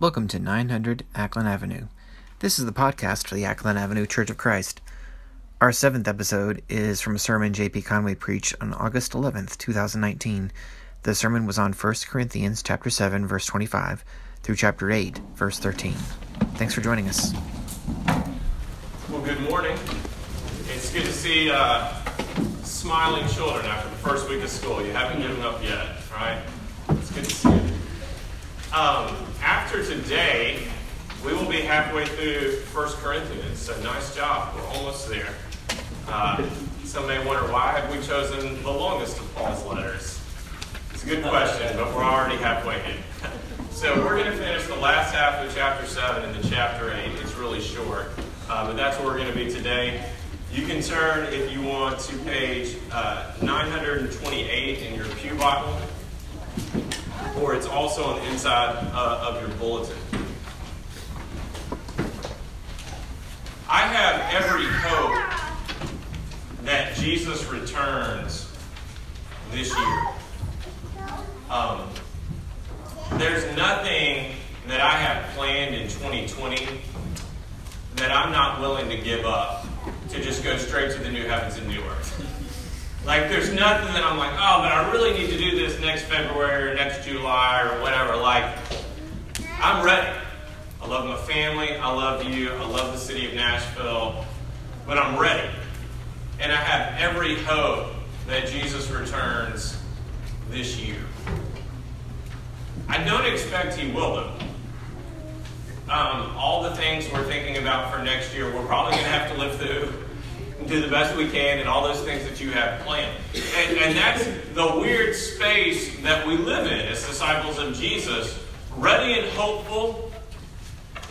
Welcome to 900 Acklen Avenue. This is the podcast for the Acklen Avenue Church of Christ. Our seventh episode is from a sermon J.P. Conway preached on August 11th, 2019. The sermon was on 1 Corinthians chapter 7, verse 25 through chapter 8, verse 13. Thanks for joining us. Well, good morning. It's good to see uh, smiling children after the first week of school. You haven't given up yet, right? It's good to see you. Um, after today, we will be halfway through 1 Corinthians, so nice job. We're almost there. Uh, some may wonder why have we chosen the longest of Paul's letters? It's a good question, but we're already halfway in. So we're going to finish the last half of chapter 7 into chapter 8. It's really short, uh, but that's where we're going to be today. You can turn, if you want, to page uh, 928 in your Pew Bible or it's also on the inside uh, of your bulletin. I have every hope that Jesus returns this year. Um, there's nothing that I have planned in 2020 that I'm not willing to give up to just go straight to the new heavens and new earth. Like, there's nothing that I'm like, oh, but I really need to do this next February or next July or whatever. Like, I'm ready. I love my family. I love you. I love the city of Nashville. But I'm ready. And I have every hope that Jesus returns this year. I don't expect he will, though. Um, all the things we're thinking about for next year, we're probably going to have to live through do the best we can and all those things that you have planned. And, and that's the weird space that we live in as disciples of Jesus, ready and hopeful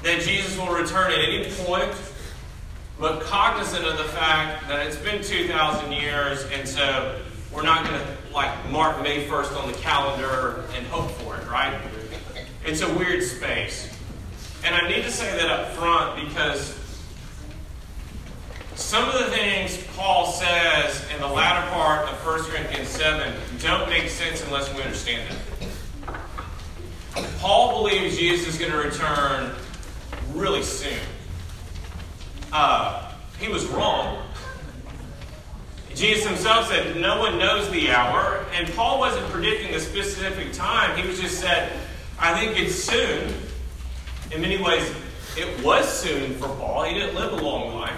that Jesus will return at any point, but cognizant of the fact that it's been 2,000 years, and so we're not going to like mark May 1st on the calendar and hope for it, right? It's a weird space. And I need to say that up front because some of the things Paul says in the latter part of 1 Corinthians 7 don't make sense unless we understand it. Paul believes Jesus is going to return really soon. Uh, he was wrong. Jesus himself said, No one knows the hour. And Paul wasn't predicting a specific time. He was just said, I think it's soon. In many ways, it was soon for Paul. He didn't live a long life.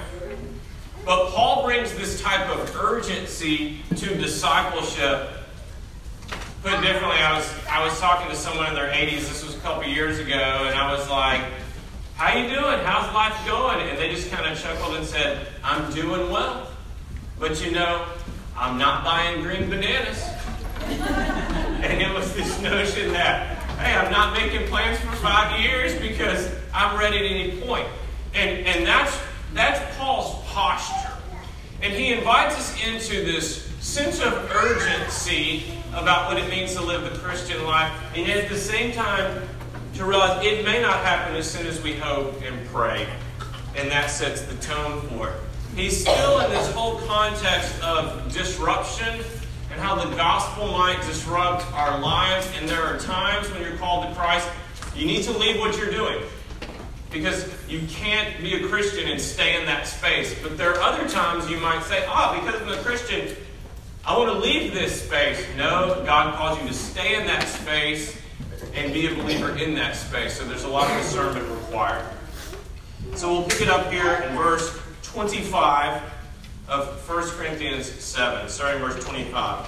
But Paul brings this type of urgency to discipleship. Put differently, I was I was talking to someone in their 80s. This was a couple years ago, and I was like, "How you doing? How's life going?" And they just kind of chuckled and said, "I'm doing well, but you know, I'm not buying green bananas." and it was this notion that, hey, I'm not making plans for five years because I'm ready at any point. And and that's that's Paul's posture. And he invites us into this sense of urgency about what it means to live the Christian life, and at the same time, to realize it may not happen as soon as we hope and pray. And that sets the tone for it. He's still in this whole context of disruption and how the gospel might disrupt our lives. And there are times when you're called to Christ, you need to leave what you're doing. Because you can't be a Christian and stay in that space. But there are other times you might say, oh, because I'm a Christian, I want to leave this space. No, God calls you to stay in that space and be a believer in that space. So there's a lot of discernment required. So we'll pick it up here in verse 25 of 1 Corinthians 7, starting verse 25.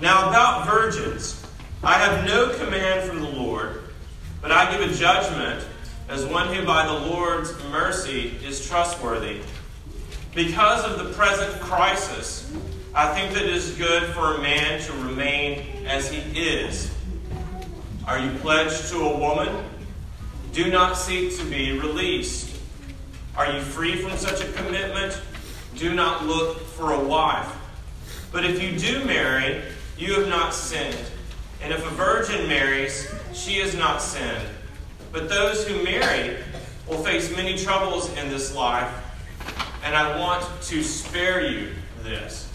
Now about virgins, I have no command from the Lord, but I give a judgment as one who by the Lord's mercy is trustworthy. Because of the present crisis, I think that it is good for a man to remain as he is. Are you pledged to a woman? Do not seek to be released. Are you free from such a commitment? Do not look for a wife. But if you do marry, you have not sinned. And if a virgin marries, she has not sinned. But those who marry will face many troubles in this life, and I want to spare you this.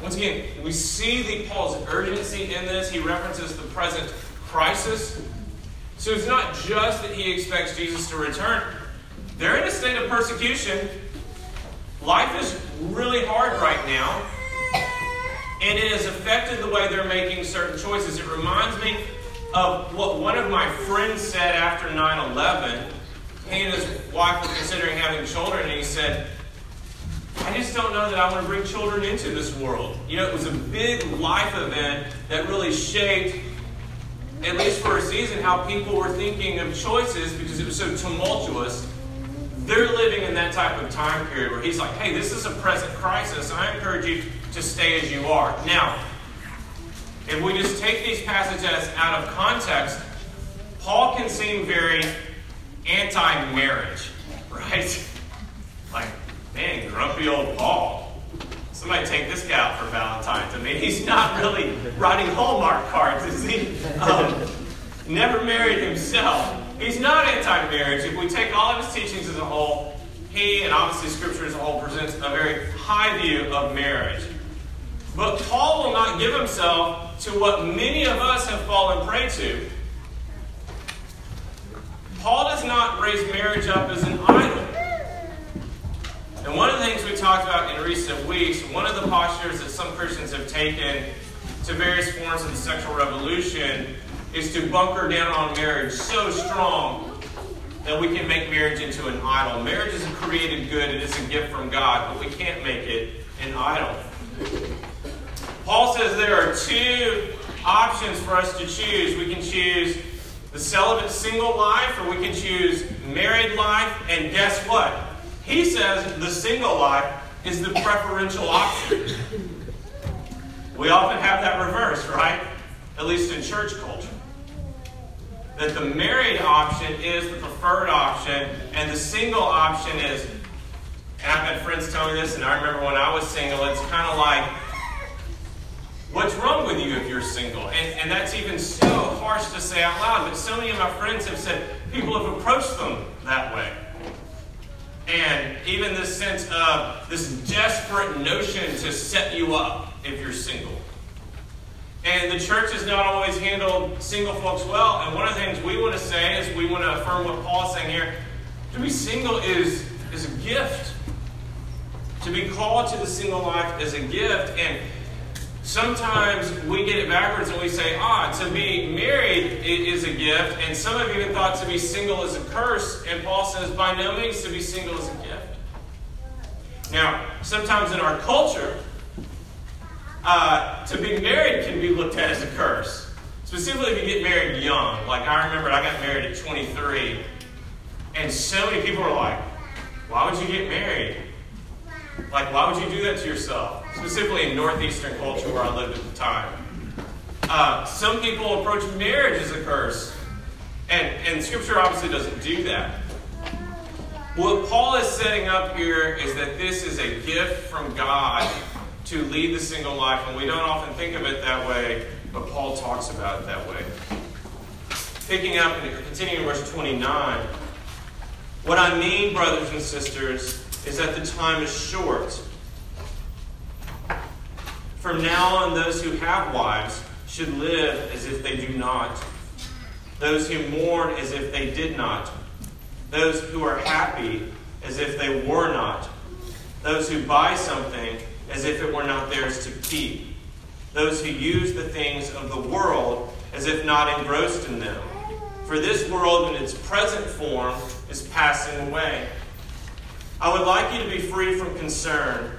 Once again, we see the Paul's urgency in this. He references the present crisis. So it's not just that he expects Jesus to return. They're in a state of persecution. Life is really hard right now. And it has affected the way they're making certain choices. It reminds me of what one of my friends said after 9 11. He and his wife were considering having children, and he said, I just don't know that I want to bring children into this world. You know, it was a big life event that really shaped, at least for a season, how people were thinking of choices because it was so tumultuous. They're living in that type of time period where he's like, hey, this is a present crisis. And I encourage you to stay as you are. Now, if we just take these passages out of context, Paul can seem very anti marriage, right? Like, man, grumpy old Paul. Somebody take this guy out for Valentine's. I mean, he's not really writing Hallmark cards, is he? Um, never married himself. He's not anti marriage. If we take all of his teachings as a whole, he, and obviously Scripture as a whole, presents a very high view of marriage. But Paul will not give himself to what many of us have fallen prey to. Paul does not raise marriage up as an idol. And one of the things we talked about in recent weeks, one of the postures that some Christians have taken to various forms of the sexual revolution is to bunker down on marriage so strong that we can make marriage into an idol. Marriage is a created good, it is a gift from God, but we can't make it an idol. Paul says there are two options for us to choose. We can choose the celibate single life, or we can choose married life, and guess what? He says the single life is the preferential option. We often have that reversed, right? At least in church culture. That the married option is the preferred option, and the single option is. And I've had friends tell me this, and I remember when I was single, it's kind of like, what's wrong with you if you're single? And, and that's even so harsh to say out loud, but so many of my friends have said people have approached them that way. And even this sense of this desperate notion to set you up if you're single. And the church has not always handled single folks well. And one of the things we want to say is we want to affirm what Paul's saying here. To be single is, is a gift. To be called to the single life is a gift. And sometimes we get it backwards and we say, ah, to be married is a gift. And some have even thought to be single is a curse. And Paul says, by no means to be single is a gift. Now, sometimes in our culture, uh, to be married can be looked at as a curse. Specifically, if you get married young. Like I remember I got married at 23, and so many people were like, why would you get married? Like, why would you do that to yourself? Specifically in Northeastern culture where I lived at the time. Uh, some people approach marriage as a curse, and, and Scripture obviously doesn't do that. What Paul is setting up here is that this is a gift from God to lead the single life, and we don't often think of it that way, but Paul talks about it that way. Picking up and continuing verse 29, what I mean, brothers and sisters, is that the time is short. From now on, those who have wives should live as if they do not, those who mourn as if they did not, those who are happy as if they were not, those who buy something as if it were not theirs to keep. Those who use the things of the world as if not engrossed in them. For this world in its present form is passing away. I would like you to be free from concern.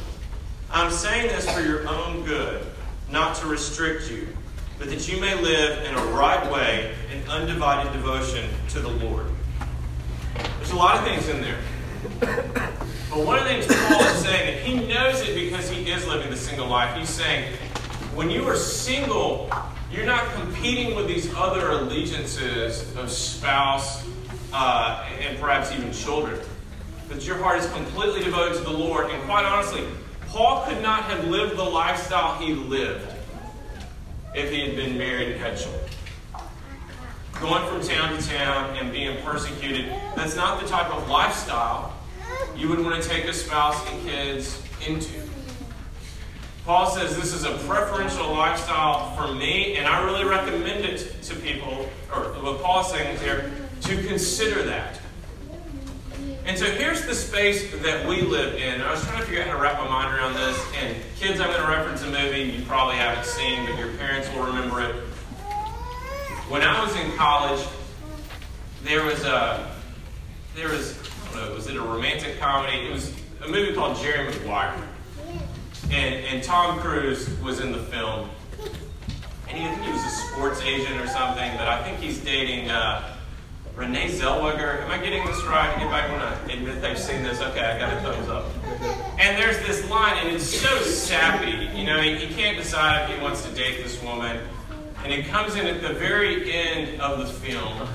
I'm saying this for your own good, not to restrict you, but that you may live in a right way in undivided devotion to the Lord. There's a lot of things in there. But one of the things Paul is saying, and he knows it because he is living the single life, he's saying, when you are single, you're not competing with these other allegiances of spouse uh, and perhaps even children. That your heart is completely devoted to the Lord. And quite honestly, Paul could not have lived the lifestyle he lived if he had been married and had children. Going from town to town and being persecuted, that's not the type of lifestyle you would want to take a spouse and kids into. Paul says this is a preferential lifestyle for me, and I really recommend it to people, or what Paul's saying here, to consider that. And so here's the space that we live in. I was trying to figure out how to wrap my mind around this. And kids, I'm going to reference a movie you probably haven't seen, but your parents will remember it. When I was in college, there was a there was I don't know, was it a romantic comedy? It was a movie called Jerry Maguire. And, and Tom Cruise was in the film. And he, think he was a sports agent or something, but I think he's dating uh, Renee Zellweger. Am I getting this right? Anybody want to admit they've seen this? Okay, I got a thumbs up. And there's this line, and it's so sappy. You know, he, he can't decide if he wants to date this woman. And it comes in at the very end of the film.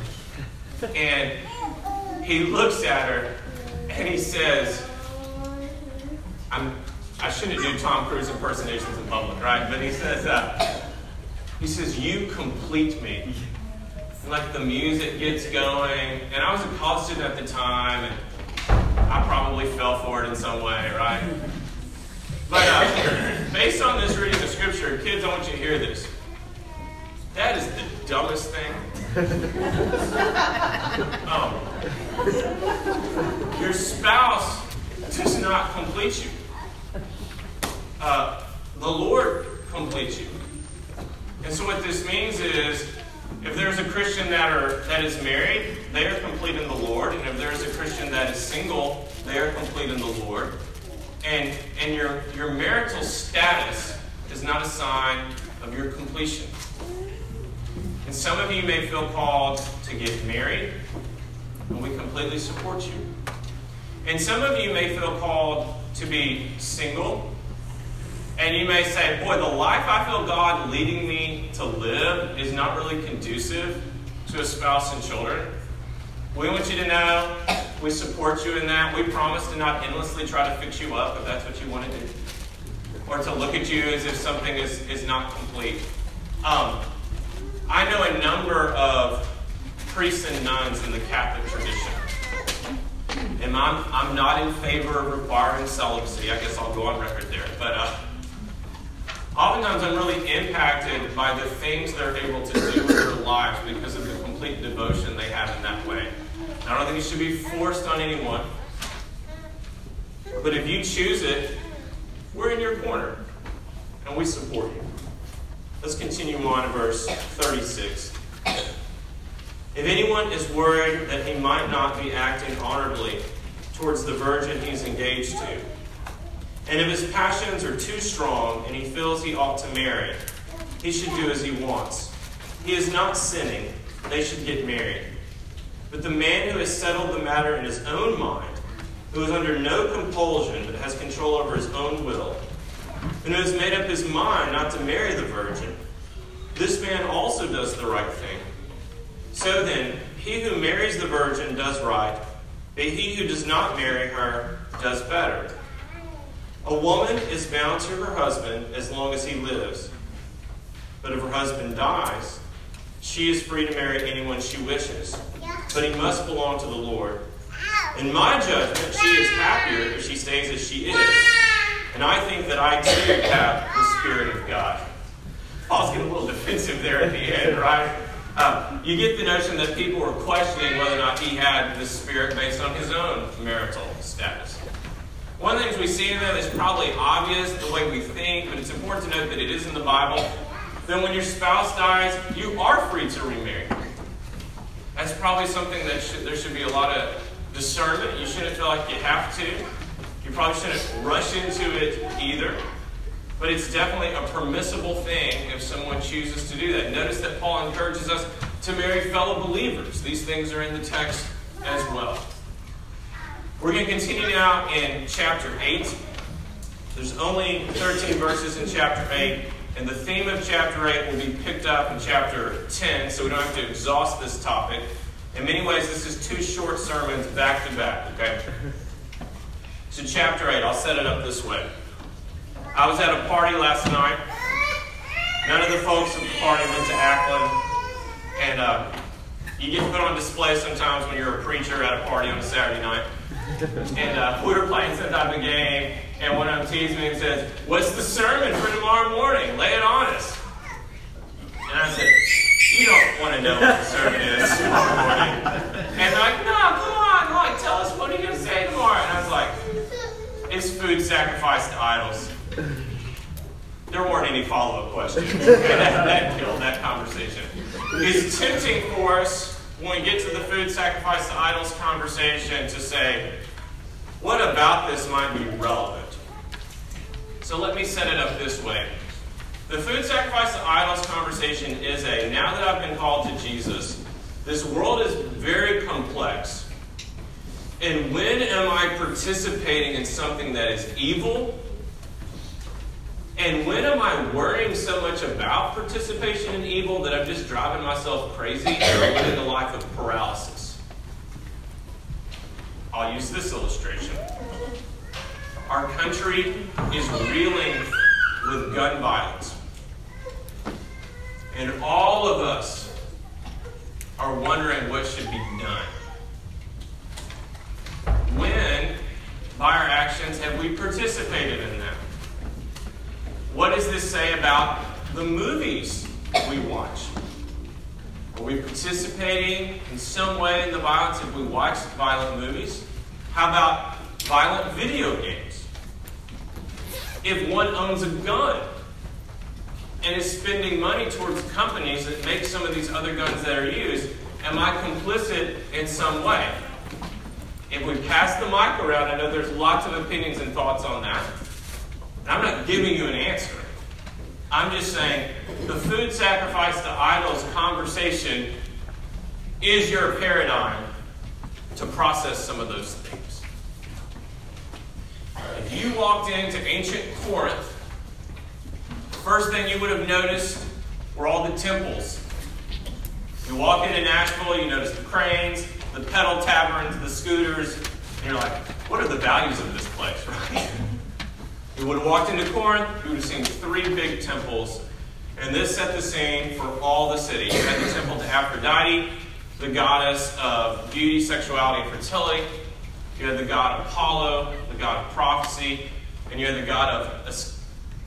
And he looks at her and he says, I'm, I shouldn't do Tom Cruise impersonations in public, right? But he says, uh, he says, you complete me. And like the music gets going. And I was a college student at the time, and I probably fell for it in some way, right? But uh, based on this reading of scripture, kids, I want you to hear this. That is the dumbest thing. um, your spouse does not complete you. Uh, the Lord completes you. And so what this means is if there's a Christian that are that is married, they are complete in the Lord. And if there's a Christian that is single, they are complete in the Lord. And and your your marital status is not a sign of your completion. And some of you may feel called to get married, and we completely support you. And some of you may feel called to be single, and you may say, Boy, the life I feel God leading me to live is not really conducive to a spouse and children. We want you to know we support you in that. We promise to not endlessly try to fix you up if that's what you want to do, or to look at you as if something is, is not complete. Um, I know a number of priests and nuns in the Catholic tradition. And I'm, I'm not in favor of requiring celibacy. I guess I'll go on record there. But uh, oftentimes I'm really impacted by the things they're able to do in their lives because of the complete devotion they have in that way. And I don't think it should be forced on anyone. But if you choose it, we're in your corner. And we support you. Let's continue on verse 36. If anyone is worried that he might not be acting honorably towards the virgin he's engaged to, and if his passions are too strong and he feels he ought to marry, he should do as he wants. He is not sinning. They should get married. But the man who has settled the matter in his own mind, who is under no compulsion but has control over his own will, and who has made up his mind not to marry the virgin, this man also does the right thing. So then, he who marries the virgin does right, but he who does not marry her does better. A woman is bound to her husband as long as he lives. But if her husband dies, she is free to marry anyone she wishes. But he must belong to the Lord. In my judgment, she is happier if she stays as she is. And I think that I too have the Spirit of God. Paul's getting a little defensive there at the end, right? Um, you get the notion that people were questioning whether or not he had the Spirit based on his own marital status. One of the things we see in them is probably obvious the way we think, but it's important to note that it is in the Bible. Then when your spouse dies, you are free to remarry. That's probably something that should, there should be a lot of discernment. You shouldn't feel like you have to. You probably shouldn't rush into it either. But it's definitely a permissible thing if someone chooses to do that. Notice that Paul encourages us to marry fellow believers. These things are in the text as well. We're going to continue now in chapter 8. There's only 13 verses in chapter 8. And the theme of chapter 8 will be picked up in chapter 10, so we don't have to exhaust this topic. In many ways, this is two short sermons back to back, okay? So, chapter 8, I'll set it up this way. I was at a party last night. None of the folks at the party went to Acklen. And uh, you get put on display sometimes when you're a preacher at a party on a Saturday night. And uh, we were playing some type of game, and one of them teased me and says, What's the sermon for tomorrow morning? Lay it on us. And I said, You don't want to know what the sermon is tomorrow morning. And they're like, No, come on, like, tell us what are you going to say tomorrow? And I was like, It's food sacrificed to idols. There weren't any follow up questions. that, that killed that conversation. It's tempting for us when we get to the food sacrifice to idols conversation to say, what about this might be relevant? So let me set it up this way. The food sacrifice to idols conversation is a now that I've been called to Jesus, this world is very complex. And when am I participating in something that is evil? And when am I worrying so much about participation in evil that I'm just driving myself crazy and living a life of paralysis? I'll use this illustration. Our country is reeling with gun violence. And all of us are wondering what should be done. When, by our actions, have we participated in that? What does this say about the movies we watch? Are we participating in some way in the violence if we watch violent movies? How about violent video games? If one owns a gun and is spending money towards companies that make some of these other guns that are used, am I complicit in some way? If we pass the mic around, I know there's lots of opinions and thoughts on that. I'm not giving you an answer. I'm just saying the food sacrifice to idols conversation is your paradigm to process some of those things. If you walked into ancient Corinth, first thing you would have noticed were all the temples. You walk into Nashville, you notice the cranes, the pedal taverns, the scooters, and you're like, what are the values of this place, right? You would have walked into Corinth, you would have seen three big temples, and this set the scene for all the city. You had the temple to Aphrodite, the goddess of beauty, sexuality, and fertility. You had the god Apollo, the god of prophecy, and you had the god of,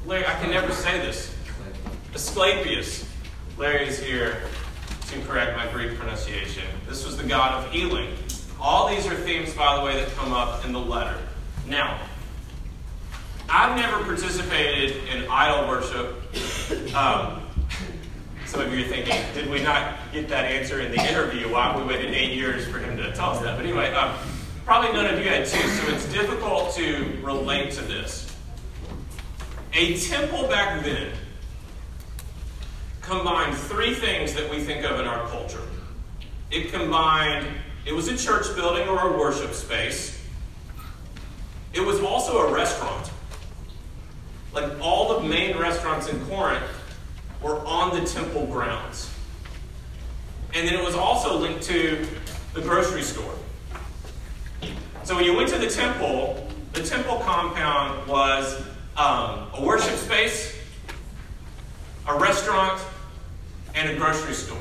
Larry, I can never say this, Asclepius. Larry is here to correct my Greek pronunciation. This was the god of healing. All these are themes, by the way, that come up in the letter. Now, I've never participated in idol worship. Um, some of you are thinking, did we not get that answer in the interview? Why we waited eight years for him to tell us that? But anyway, um, probably none of you had too, so it's difficult to relate to this. A temple back then combined three things that we think of in our culture. It combined, it was a church building or a worship space. It was also a restaurant. Like all the main restaurants in Corinth were on the temple grounds. And then it was also linked to the grocery store. So when you went to the temple, the temple compound was um, a worship space, a restaurant, and a grocery store.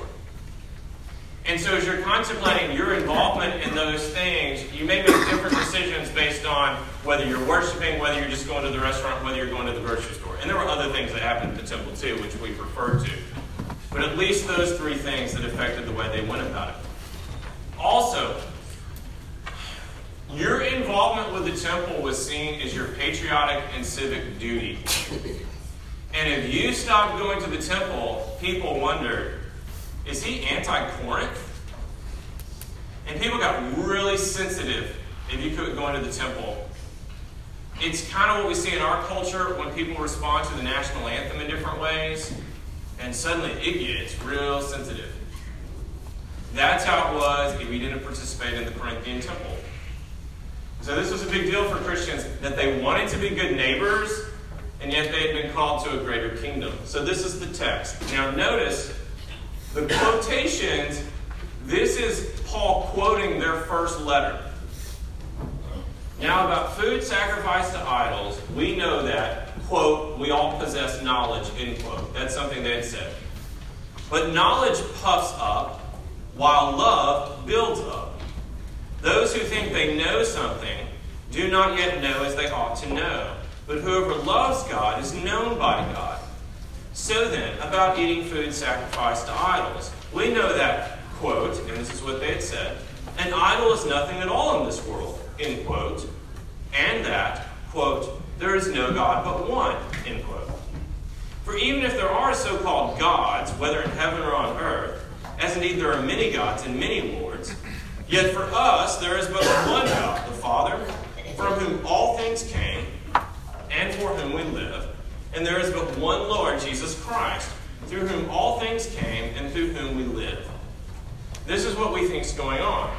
And so, as you're contemplating your involvement in those things, you may make different decisions based on whether you're worshiping, whether you're just going to the restaurant, whether you're going to the grocery store. And there were other things that happened at the temple too, which we referred to. But at least those three things that affected the way they went about it. Also, your involvement with the temple was seen as your patriotic and civic duty. And if you stopped going to the temple, people wondered is he anti Corinth? And people got really sensitive if you couldn't go into the temple. It's kind of what we see in our culture when people respond to the national anthem in different ways, and suddenly it gets real sensitive. That's how it was if you didn't participate in the Corinthian temple. So this was a big deal for Christians that they wanted to be good neighbors, and yet they had been called to a greater kingdom. So this is the text. Now notice the quotations. This is Paul quoting their first letter. Now, about food sacrificed to idols, we know that, quote, we all possess knowledge, end quote. That's something they said. But knowledge puffs up, while love builds up. Those who think they know something do not yet know as they ought to know. But whoever loves God is known by God. So then, about eating food sacrificed to idols, we know that, quote, and this is what they had said, an idol is nothing at all in this world, end quote, and that, quote, there is no God but one, end quote. For even if there are so called gods, whether in heaven or on earth, as indeed there are many gods and many lords, yet for us there is but one God, the Father, from whom all things came and for whom we live. And there is but one Lord, Jesus Christ, through whom all things came and through whom we live. This is what we think is going on.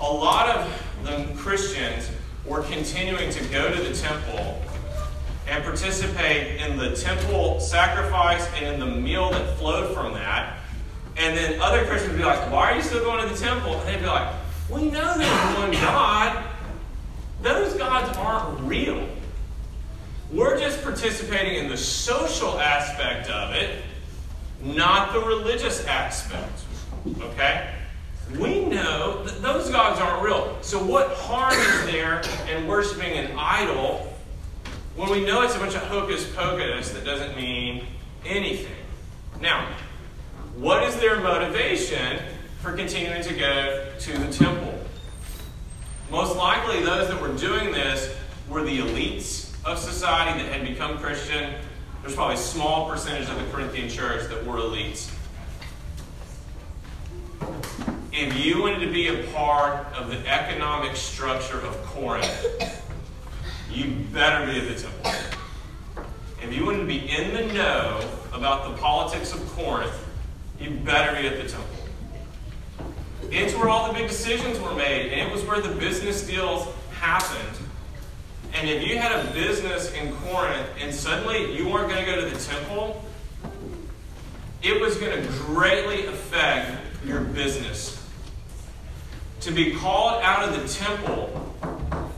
A lot of the Christians were continuing to go to the temple and participate in the temple sacrifice and in the meal that flowed from that. And then other Christians would be like, Why are you still going to the temple? And they'd be like, We know there's one God. Those gods aren't real. We're just participating in the social aspect of it, not the religious aspect. Okay? We know that those gods aren't real. So, what harm is there in worshiping an idol when we know it's a bunch of hocus pocus that doesn't mean anything? Now, what is their motivation for continuing to go to the temple? Most likely, those that were doing this were the elites of society that had become Christian. There's probably a small percentage of the Corinthian church that were elites. If you wanted to be a part of the economic structure of Corinth, you better be at the temple. If you wanted to be in the know about the politics of Corinth, you better be at the temple. It's where all the big decisions were made, and it was where the business deals happened. And if you had a business in Corinth and suddenly you weren't going to go to the temple, it was going to greatly affect your business. To be called out of the temple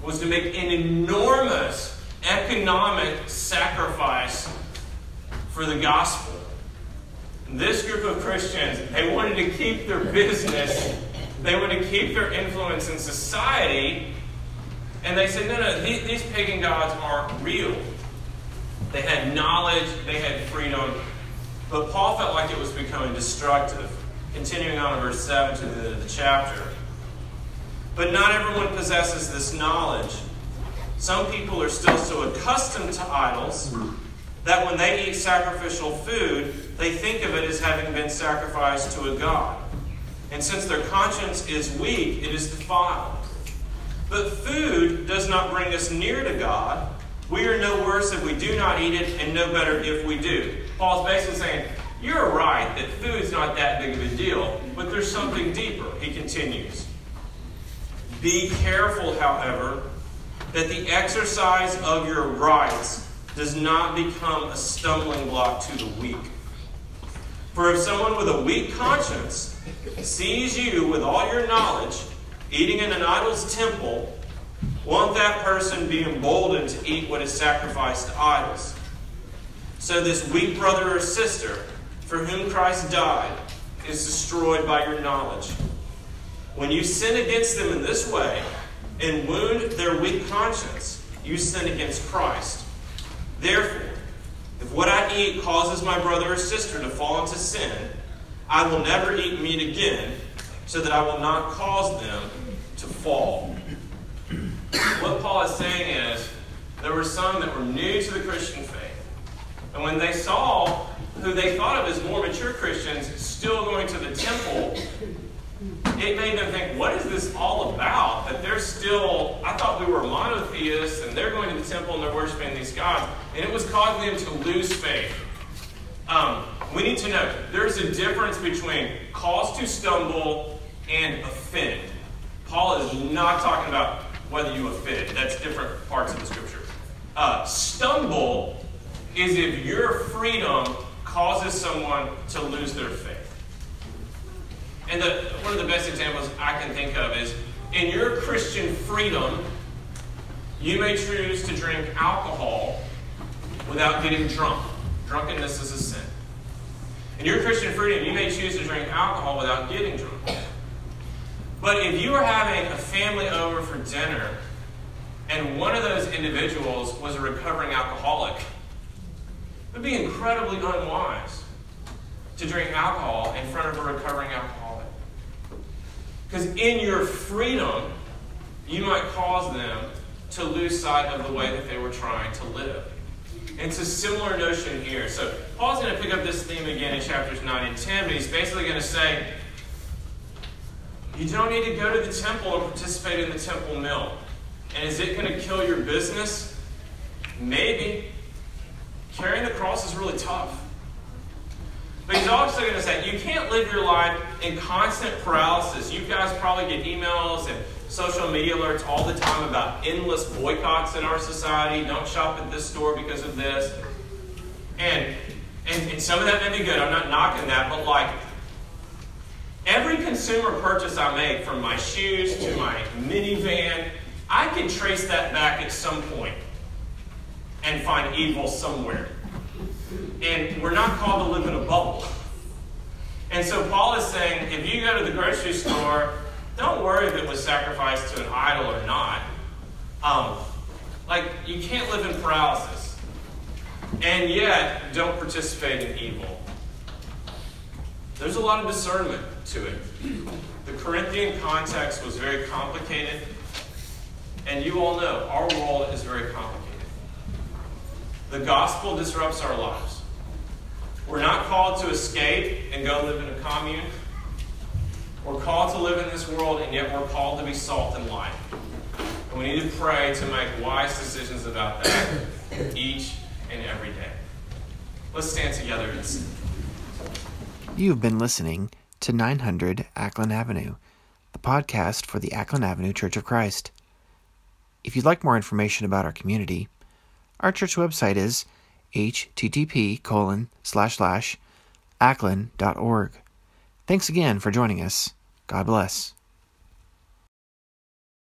was to make an enormous economic sacrifice for the gospel. This group of Christians, they wanted to keep their business, they wanted to keep their influence in society, and they said, no, no, these, these pagan gods aren't real. They had knowledge, they had freedom, but Paul felt like it was becoming destructive. Continuing on in verse 7 to the, end of the chapter. But not everyone possesses this knowledge. Some people are still so accustomed to idols that when they eat sacrificial food, they think of it as having been sacrificed to a god. And since their conscience is weak, it is defiled. But food does not bring us near to God. We are no worse if we do not eat it, and no better if we do. Paul's basically saying, You're right that food's not that big of a deal, but there's something deeper. He continues. Be careful, however, that the exercise of your rights does not become a stumbling block to the weak. For if someone with a weak conscience sees you with all your knowledge eating in an idol's temple, won't that person be emboldened to eat what is sacrificed to idols? So this weak brother or sister for whom Christ died is destroyed by your knowledge. When you sin against them in this way and wound their weak conscience, you sin against Christ. Therefore, if what I eat causes my brother or sister to fall into sin, I will never eat meat again, so that I will not cause them to fall. What Paul is saying is there were some that were new to the Christian faith. And when they saw who they thought of as more mature Christians still going to the temple, it made them think, what is this all about? That they're still, I thought we were monotheists and they're going to the temple and they're worshiping these gods. And it was causing them to lose faith. Um, we need to know there's a difference between cause to stumble and offend. Paul is not talking about whether you offend, that's different parts of the scripture. Uh, stumble is if your freedom causes someone to lose their faith. And the, one of the best examples I can think of is in your Christian freedom, you may choose to drink alcohol without getting drunk. Drunkenness is a sin. In your Christian freedom, you may choose to drink alcohol without getting drunk. But if you were having a family over for dinner and one of those individuals was a recovering alcoholic, it would be incredibly unwise to drink alcohol in front of a recovering alcoholic. Because in your freedom, you might cause them to lose sight of the way that they were trying to live. It's a similar notion here. So Paul's going to pick up this theme again in chapters 9 and 10, but he's basically going to say, you don't need to go to the temple and participate in the temple mill. And is it going to kill your business? Maybe. Carrying the cross is really tough. But he's also going to say, you can't live your life in constant paralysis. You guys probably get emails and social media alerts all the time about endless boycotts in our society. Don't shop at this store because of this. And, and, and some of that may be good. I'm not knocking that. But like, every consumer purchase I make, from my shoes to my minivan, I can trace that back at some point and find evil somewhere. And we're not called to live in a bubble. And so Paul is saying if you go to the grocery store don't worry if it was sacrificed to an idol or not. Um, like, you can't live in paralysis. And yet, don't participate in evil. There's a lot of discernment to it. The Corinthian context was very complicated. And you all know our world is very complicated. The gospel disrupts our lives. We're not called to escape and go live in a commune. We're called to live in this world, and yet we're called to be salt and light. And we need to pray to make wise decisions about that each and every day. Let's stand together and sing. You've been listening to 900 Acklen Avenue, the podcast for the Acklen Avenue Church of Christ. If you'd like more information about our community, our church website is http colon slash slash acklen.org. Thanks again for joining us. God bless.